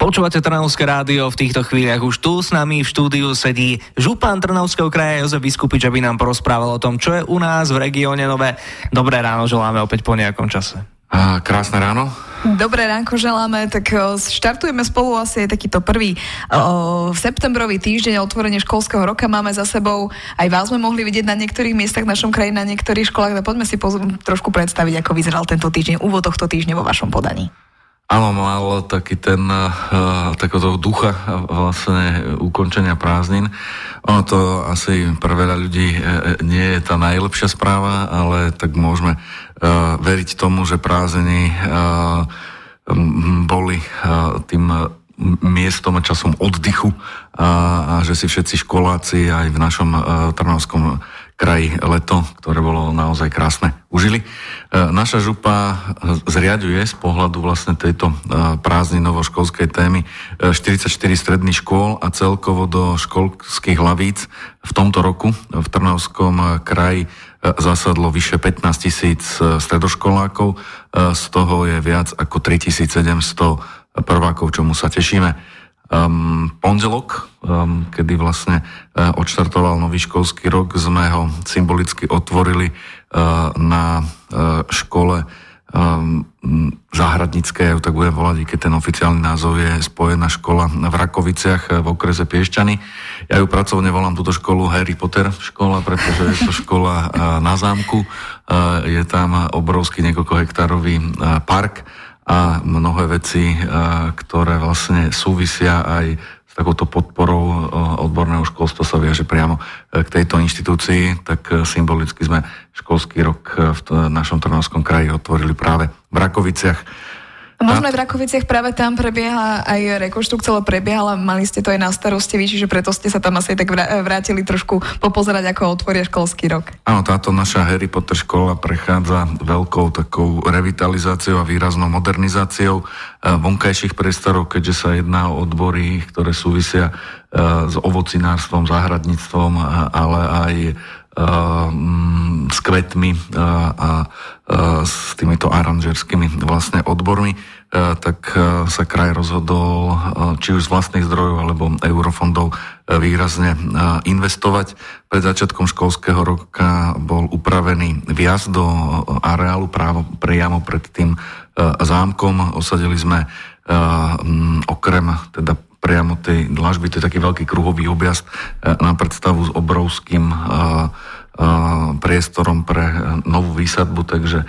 Počúvate Trnavské rádio, v týchto chvíľach už tu s nami v štúdiu sedí župan Trnavského kraja Jozef Vyskupič, aby nám porozprával o tom, čo je u nás v regióne nové. Dobré ráno, želáme opäť po nejakom čase. A, krásne ráno. Dobré ránko želáme, tak štartujeme spolu asi aj takýto prvý o, v septembrový týždeň otvorenie školského roka máme za sebou. Aj vás sme mohli vidieť na niektorých miestach v našom kraji, na niektorých školách. No poďme si poz- trošku predstaviť, ako vyzeral tento týždeň, úvod tohto týždňa vo vašom podaní. Áno, mal taký ten uh, takéto ducha vlastne ukončenia prázdnin. Ono to asi pre veľa ľudí nie je tá najlepšia správa, ale tak môžeme veriť tomu, že prázdniny boli tým miestom a časom oddychu a, a že si všetci školáci aj v našom uh, Trnavskom kraji leto, ktoré bolo naozaj krásne, užili. E, naša župa zriaďuje z pohľadu vlastne tejto e, prázdninovo-školskej témy 44 e, stredných škôl a celkovo do školských hlavíc v tomto roku v Trnavskom kraji zasadlo vyše 15 tisíc stredoškolákov, z toho je viac ako 3700 prvákov, čomu sa tešíme um, pondelok, um, kedy vlastne uh, odštartoval nový školský rok, sme ho symbolicky otvorili uh, na uh, škole um, záhradnícke, ja tak budem volať, keď ten oficiálny názov je Spojená škola v Rakoviciach v okrese Piešťany. Ja ju pracovne volám túto školu Harry Potter škola, pretože je to škola na zámku. Je tam obrovský niekoľko hektárový park a mnohé veci, ktoré vlastne súvisia aj s takouto podporou odborného školstva sa viaže priamo k tejto inštitúcii, tak symbolicky sme školský rok v našom Trnovskom kraji otvorili práve v Rakoviciach. Možno aj v Rakoviciach práve tam prebieha aj rekonštrukcia, ale prebiehala, mali ste to aj na starosti, vy, čiže preto ste sa tam asi tak vrátili trošku popozerať, ako otvoria školský rok. Áno, táto naša Harry Potter škola prechádza veľkou takou revitalizáciou a výraznou modernizáciou eh, vonkajších priestorov, keďže sa jedná o odbory, ktoré súvisia eh, s ovocinárstvom, záhradníctvom, ale aj s kvetmi a s týmito aranžerskými vlastne odbormi, tak sa kraj rozhodol či už z vlastných zdrojov alebo eurofondov výrazne investovať. Pred začiatkom školského roka bol upravený viaz do areálu právo priamo pred tým zámkom. Osadili sme okrem teda priamo tej dlažby, to je taký veľký kruhový objazd e, na predstavu s obrovským e, priestorom pre novú výsadbu, takže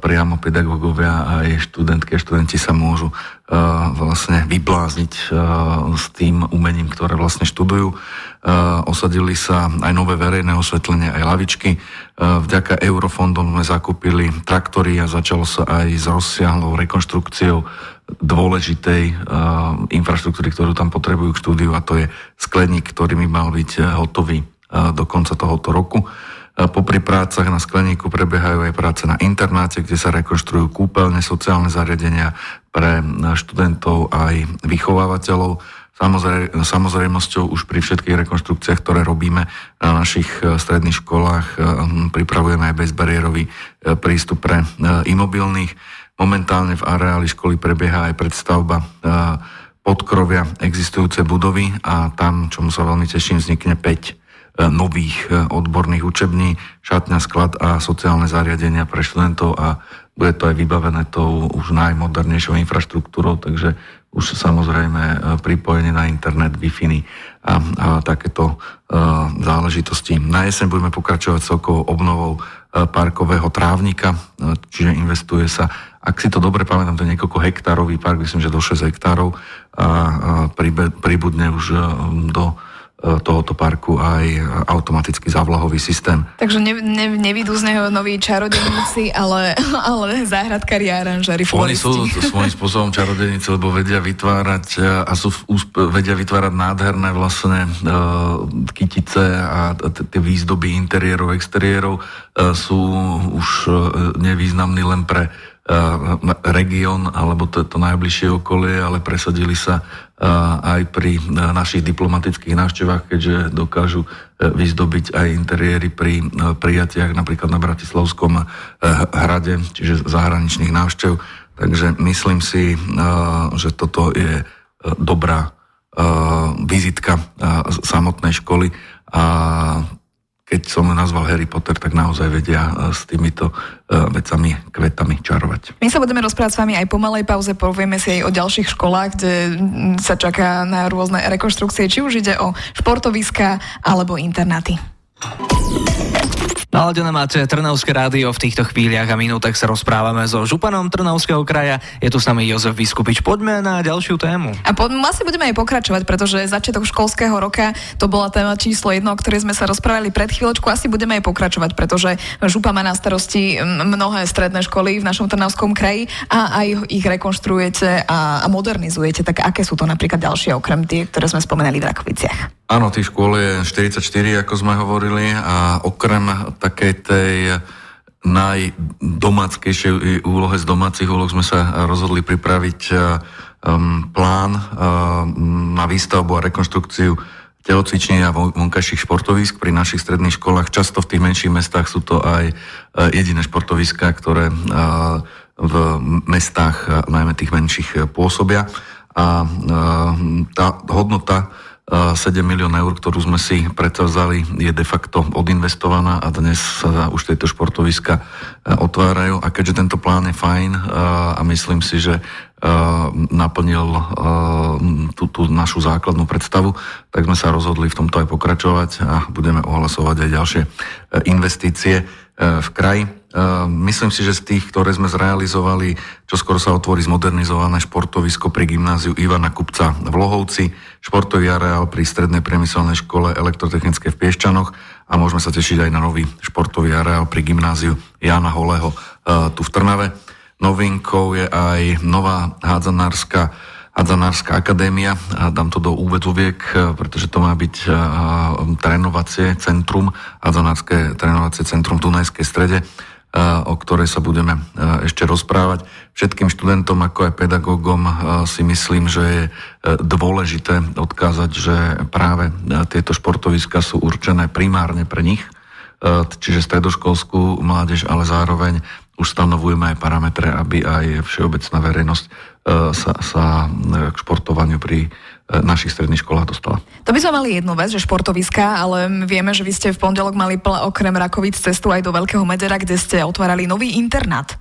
priamo pedagógovia aj študentky a študenti sa môžu vlastne vyblázniť s tým umením, ktoré vlastne študujú. Osadili sa aj nové verejné osvetlenie, aj lavičky. Vďaka eurofondom sme zakúpili traktory a začalo sa aj s rozsiahlou rekonštrukciou dôležitej infraštruktúry, ktorú tam potrebujú k štúdiu a to je skleník, ktorý by mal byť hotový do konca tohoto roku. Popri prácach na skleníku prebiehajú aj práce na internáte, kde sa rekonštruujú kúpeľne, sociálne zariadenia pre študentov aj vychovávateľov. Samozrej, samozrejmosťou už pri všetkých rekonštrukciách, ktoré robíme na našich stredných školách, pripravujeme aj bezbariérový prístup pre imobilných. Momentálne v areáli školy prebieha aj predstavba e, podkrovia existujúce budovy a tam, čomu sa veľmi teším, vznikne 5 e, nových e, odborných učební, šatňa, sklad a sociálne zariadenia pre študentov a bude to aj vybavené tou už najmodernejšou infraštruktúrou, takže už samozrejme pripojenie na internet, Wi-Fi a, a takéto záležitosti. Na jeseň budeme pokračovať celkovou obnovou parkového trávnika, čiže investuje sa ak si to dobre pamätám, to je niekoľko hektárový park, myslím, že do 6 hektárov a pribudne už e, do e, tohoto parku aj automatický závlahový systém. Takže ne, ne, nevidú z neho noví čarodejníci, ale, ale záhradkári a aranžári, Oni sú svojím spôsobom čarodejníci, lebo vedia vytvárať e, a sú, vedia vytvárať nádherné vlastne uh, kytice a tie výzdoby interiérov, exteriérov uh, sú už uh, nevýznamní len pre región alebo to, to najbližšie okolie, ale presadili sa eh, aj pri eh, našich diplomatických návštevách, keďže dokážu vyzdobiť aj interiéry pri prijatiach napríklad na Bratislavskom hrade, čiže zahraničných návštev. Takže myslím si, že toto je dobrá vizitka samotnej školy a keď som nazval Harry Potter, tak naozaj vedia e, s týmito e, vecami, kvetami čarovať. My sa budeme rozprávať s vami aj po malej pauze, povieme si aj o ďalších školách, kde sa čaká na rôzne rekonštrukcie, či už ide o športoviska alebo internáty. Naladené máte Trnavské rádio, v týchto chvíľach a minútach sa rozprávame so županom Trnavského kraja. Je tu s nami Jozef Vyskupič. Poďme na ďalšiu tému. A po, asi budeme aj pokračovať, pretože začiatok školského roka to bola téma číslo jedno, o ktorej sme sa rozprávali pred chvíľočkou. Asi budeme aj pokračovať, pretože župa má na starosti mnohé stredné školy v našom Trnavskom kraji a aj ich rekonštruujete a, a modernizujete. Tak aké sú to napríklad ďalšie, okrem tie, ktoré sme spomenali v Rakoviciach? Áno, tých škôl je 44, ako sme hovorili, a okrem takej tej najdomáckejšej úlohe z domácich úloh sme sa rozhodli pripraviť um, plán um, na výstavbu a rekonštrukciu telocviční a vonkajších športovisk pri našich stredných školách. Často v tých menších mestách sú to aj uh, jediné športoviska, ktoré v mestách, najmä tých menších, pôsobia. A tá hodnota 7 milión eur, ktorú sme si predsavzali, je de facto odinvestovaná a dnes sa už tieto športoviska e, otvárajú. A keďže tento plán je fajn e, a myslím si, že e, naplnil tú, tú našu základnú predstavu, tak sme sa rozhodli v tomto aj pokračovať a budeme ohlasovať aj ďalšie investície v kraji. Myslím si, že z tých, ktoré sme zrealizovali, čo skoro sa otvorí zmodernizované športovisko pri gymnáziu Ivana Kupca v Lohovci, športový areál pri strednej priemyselnej škole elektrotechnické v Piešťanoch a môžeme sa tešiť aj na nový športový areál pri gymnáziu Jana Holého tu v Trnave. Novinkou je aj nová hádzanárska Hadzanárska akadémia, dám to do úvedzoviek, pretože to má byť trénovacie centrum, Hadzanárske trénovacie centrum v Dunajskej strede o ktorej sa budeme ešte rozprávať. Všetkým študentom, ako aj pedagógom si myslím, že je dôležité odkázať, že práve tieto športoviska sú určené primárne pre nich, čiže stredoškolskú mládež, ale zároveň už stanovujeme aj parametre, aby aj všeobecná verejnosť sa, sa k športovaniu pri E, našich stredných školách dostala. To by sme mali jednu vec, že športoviska, ale vieme, že vy ste v pondelok mali okrem Rakovic cestu aj do Veľkého Medera, kde ste otvárali nový internát.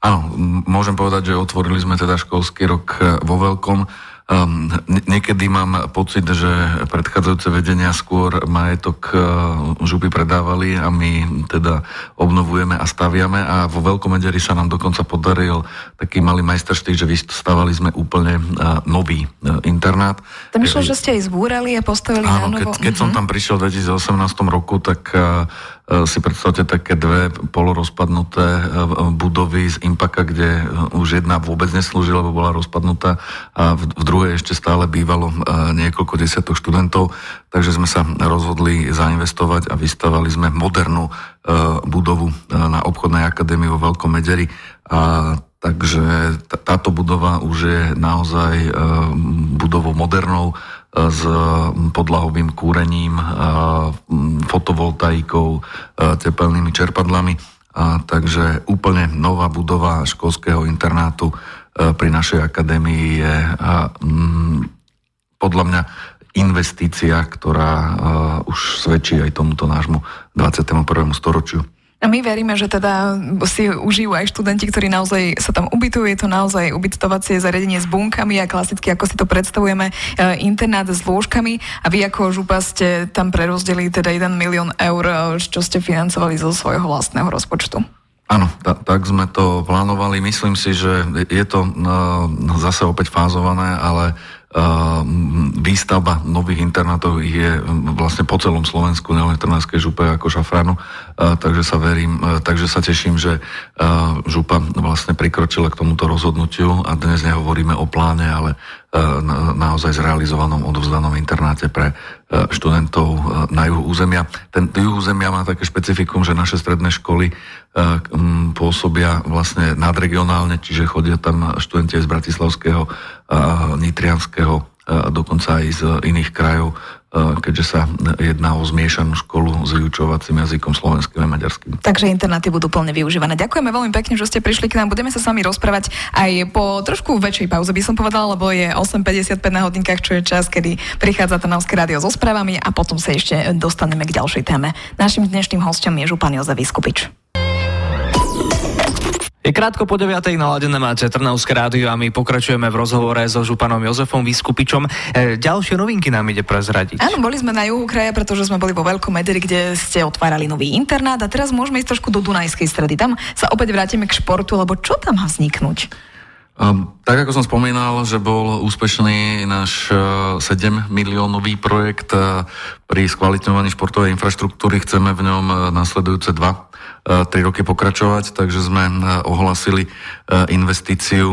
Áno, môžem povedať, že otvorili sme teda školský rok e, vo Veľkom Um, niekedy mám pocit, že predchádzajúce vedenia skôr majetok uh, župy predávali a my teda obnovujeme a staviame a vo Veľkomederi sa nám dokonca podaril taký malý majsterštík, že vystavali sme úplne uh, nový uh, internát. To myšlo, že ste aj zbúrali a postavili Áno, na novo. keď, keď uh-huh. som mhm. tam prišiel v 2018 roku, tak uh, E, si predstavte také dve polorozpadnuté e, budovy z Impaka, kde e, už jedna vôbec neslúžila, lebo bola rozpadnutá a v druhej ešte stále bývalo niekoľko desiatok študentov, takže sme sa rozhodli zainvestovať a vystavali sme modernú budovu na obchodnej akadémii vo Veľkom Mederi a takže táto budova už je naozaj budovou modernou s podlahovým kúrením, fotovoltaikou, tepelnými čerpadlami. A takže úplne nová budova školského internátu pri našej akadémii je podľa mňa investícia, ktorá už svedčí aj tomuto nášmu 21. storočiu. A my veríme, že teda si užijú aj študenti, ktorí naozaj sa tam ubytujú. Je to naozaj ubytovacie zariadenie s bunkami a klasicky, ako si to predstavujeme, e, internát s lôžkami. A vy ako župa ste tam prerozdelili teda 1 milión eur, e, čo ste financovali zo svojho vlastného rozpočtu. Áno, ta, tak sme to plánovali. Myslím si, že je to no, zase opäť fázované, ale výstavba nových internátov je vlastne po celom Slovensku, nielen v Trnavskej župe ako šafránu, takže sa verím, takže sa teším, že župa vlastne prikročila k tomuto rozhodnutiu a dnes nehovoríme o pláne, ale naozaj zrealizovanom odovzdanom internáte pre študentov na juhu územia. Ten juh územia má také špecifikum, že naše stredné školy pôsobia vlastne nadregionálne, čiže chodia tam študenti z Bratislavského Nitrianského dokonca aj z iných krajov Eh, keďže sa jedná o zmiešanú školu s vyučovacím jazykom slovenským a maďarským. Takže internáty budú plne využívané. Ďakujeme veľmi pekne, že ste prišli k nám. Budeme sa s vami rozprávať aj po trošku väčšej pauze, by som povedala, lebo je 8.55 na hodinkách, čo je čas, kedy prichádza Trnavské rádio so správami a potom sa ešte dostaneme k ďalšej téme. Našim dnešným hostom je župan Jozef Vyskupič. Je krátko po 9. naladené máte Trnavské rádio a my pokračujeme v rozhovore so županom Jozefom Vyskupičom. E, ďalšie novinky nám ide prezradiť. Áno, boli sme na juhu kraja, pretože sme boli vo Veľkom Mederi, kde ste otvárali nový internát a teraz môžeme ísť trošku do Dunajskej stredy. Tam sa opäť vrátime k športu, lebo čo tam má vzniknúť? Um, tak ako som spomínal, že bol úspešný náš uh, 7 miliónový projekt uh, pri skvalitňovaní športovej infraštruktúry, chceme v ňom uh, nasledujúce dva 3 roky pokračovať, takže sme ohlasili investíciu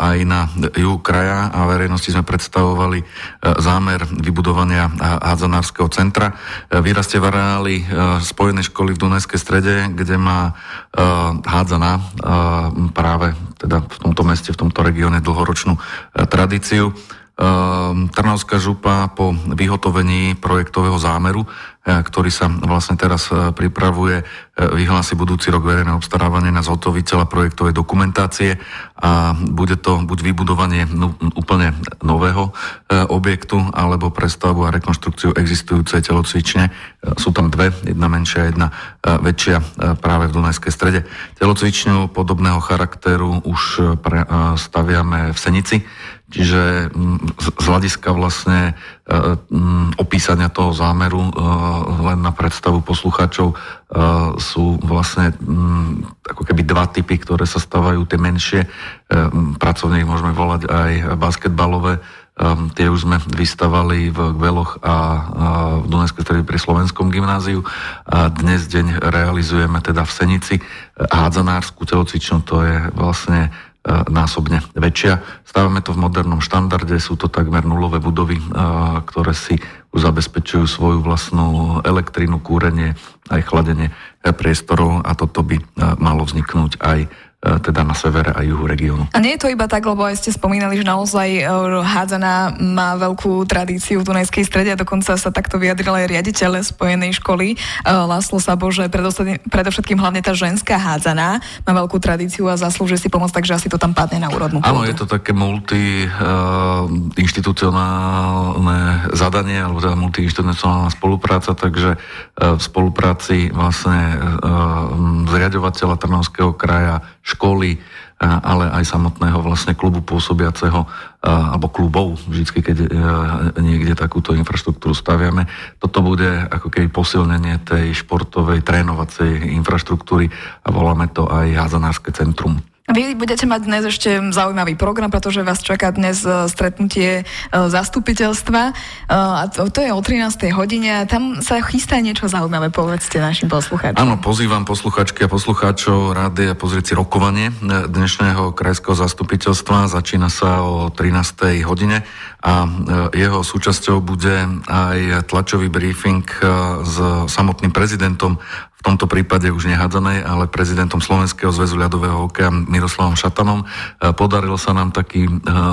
aj na juhu kraja a verejnosti sme predstavovali zámer vybudovania hádzanárskeho centra. Vyrastie v areáli spojenej školy v Dunajskej strede, kde má hádzaná práve teda v tomto meste, v tomto regióne dlhoročnú tradíciu. Trnavská župa po vyhotovení projektového zámeru E, ktorý sa vlastne teraz e, pripravuje, e, vyhlási budúci rok verejné obstarávanie na zhotoviteľa projektovej dokumentácie a bude to buď vybudovanie úplne nového objektu alebo prestavbu a rekonštrukciu existujúcej telocvične. Sú tam dve, jedna menšia, jedna väčšia práve v Dunajskej strede. Telocvičňu podobného charakteru už staviame v Senici, Čiže z hľadiska vlastne opísania toho zámeru len na predstavu poslucháčov, e, sú vlastne mm, ako keby dva typy, ktoré sa stávajú tie menšie. E, pracovne ich môžeme volať aj basketbalové. E, tie už sme vystavali v Gveloch a v Dunajskej strede pri Slovenskom gymnáziu. A dnes deň realizujeme teda v Senici hádzanárskú telocvičnú, to je vlastne násobne väčšia. Stávame to v modernom štandarde, sú to takmer nulové budovy, ktoré si zabezpečujú svoju vlastnú elektrínu, kúrenie, aj chladenie priestorov a toto by malo vzniknúť aj E, teda na severe a juhu regiónu. A nie je to iba tak, lebo aj ste spomínali, že naozaj e, hádzaná má veľkú tradíciu v Dunajskej strede a dokonca sa takto vyjadril aj riaditeľ spojenej školy e, Laslo Sabo, že predovšetkým hlavne tá ženská hádzaná má veľkú tradíciu a zaslúži si pomoc, takže asi to tam padne na úrodnú Áno, je to také multi-inštitucionálne zadanie, alebo teda multi-inštitucionálna spolupráca, takže v spolupráci vlastne zriadovateľa Trnavského kraja školy, ale aj samotného vlastne klubu pôsobiaceho alebo klubov, vždy, keď e, niekde takúto infraštruktúru staviame. Toto bude ako keby posilnenie tej športovej trénovacej infraštruktúry a voláme to aj házanárske centrum. Vy budete mať dnes ešte zaujímavý program, pretože vás čaká dnes e, stretnutie e, zastupiteľstva e, a to, to je o 13. hodine a tam sa chystá niečo zaujímavé, povedzte našim poslucháčom. Áno, pozývam posluchačky a poslucháčov rády a pozrieť si rokovanie dnešného krajského zastupiteľstva. Začína sa o 13. hodine a jeho súčasťou bude aj tlačový briefing s samotným prezidentom tomto prípade už nehádzanej, ale prezidentom Slovenského zväzu ľadového hokeja Miroslavom Šatanom. E, podaril sa nám taký e,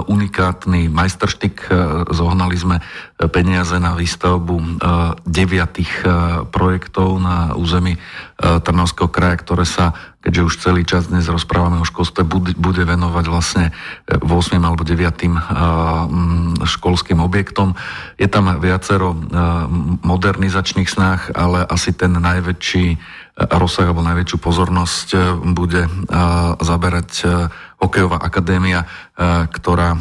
unikátny majsterštik. E, zohnali sme peniaze na výstavbu deviatých projektov na území Trnavského kraja, ktoré sa keďže už celý čas dnes rozprávame o školstve, bude, venovať vlastne 8. alebo 9. školským objektom. Je tam viacero modernizačných snách, ale asi ten najväčší rozsah alebo najväčšiu pozornosť bude zaberať hokejová akadémia, ktorá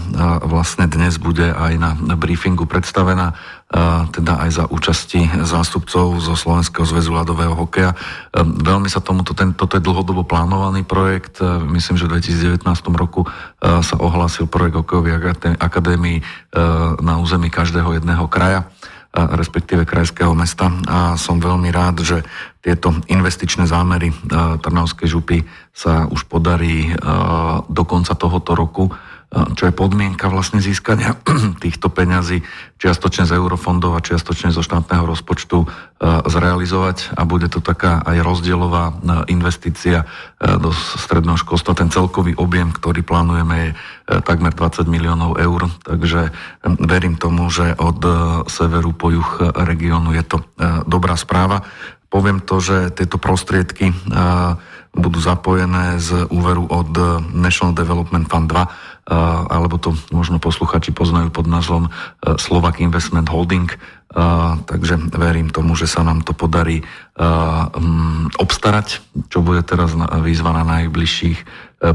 vlastne dnes bude aj na briefingu predstavená teda aj za účasti zástupcov zo Slovenského zväzu ľadového hokeja. Veľmi sa tomuto, ten, toto je dlhodobo plánovaný projekt. Myslím, že v 2019 roku sa ohlásil projekt hokejovej akadémii na území každého jedného kraja respektíve krajského mesta a som veľmi rád, že tieto investičné zámery Trnavskej župy sa už podarí do konca tohoto roku čo je podmienka vlastne získania týchto peňazí čiastočne z eurofondov a čiastočne zo štátneho rozpočtu zrealizovať a bude to taká aj rozdielová investícia do stredného školstva. Ten celkový objem, ktorý plánujeme, je takmer 20 miliónov eur, takže verím tomu, že od severu po juh regiónu je to dobrá správa. Poviem to, že tieto prostriedky budú zapojené z úveru od National Development Fund 2, alebo to možno posluchači poznajú pod názvom Slovak Investment Holding, takže verím tomu, že sa nám to podarí obstarať, čo bude teraz výzva na najbližších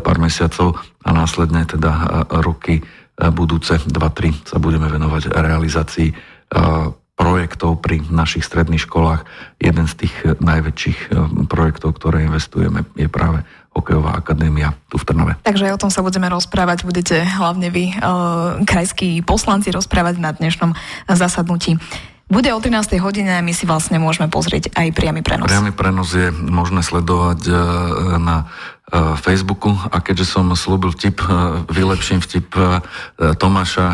pár mesiacov a následne teda roky budúce 2-3 sa budeme venovať realizácii projektov pri našich stredných školách. Jeden z tých najväčších eh, projektov, ktoré investujeme, je práve hokejová akadémia tu v Trnave. Takže o tom sa budeme rozprávať. Budete hlavne vy, e, krajskí poslanci, rozprávať na dnešnom zasadnutí. Bude o 13. hodine a my si vlastne môžeme pozrieť aj priamy prenos. Priamy prenos je možné sledovať na Facebooku a keďže som slúbil vtip, vylepším vtip Tomáša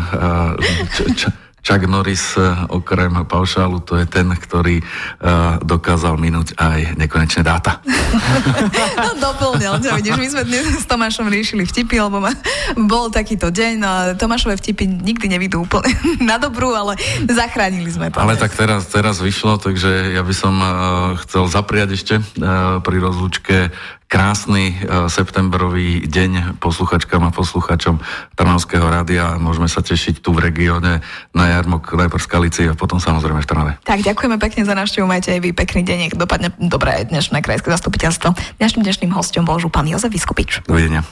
č- č- Chuck Norris eh, okrem paušálu to je ten, ktorý uh, dokázal minúť aj nekonečné dáta. no doplňal, ťa vidíš, my sme dnes s Tomášom riešili vtipy, lebo ma, bol takýto deň, no a Tomášové vtipy nikdy nevidú úplne na dobrú, ale zachránili sme to. Ale tak teraz, teraz vyšlo, takže ja by som uh, chcel zapriať ešte uh, pri rozlúčke krásny e, septembrový deň posluchačkám a posluchačom Trnavského rádia. Môžeme sa tešiť tu v regióne na jarmok najprv Skalici a potom samozrejme v Trnave. Tak ďakujeme pekne za návštevu, majte aj vy pekný deň, nech dopadne dobré dnešné krajské zastupiteľstvo. Dnešným dnešným hostom bol župan Jozef Vyskupič. Dovidenia.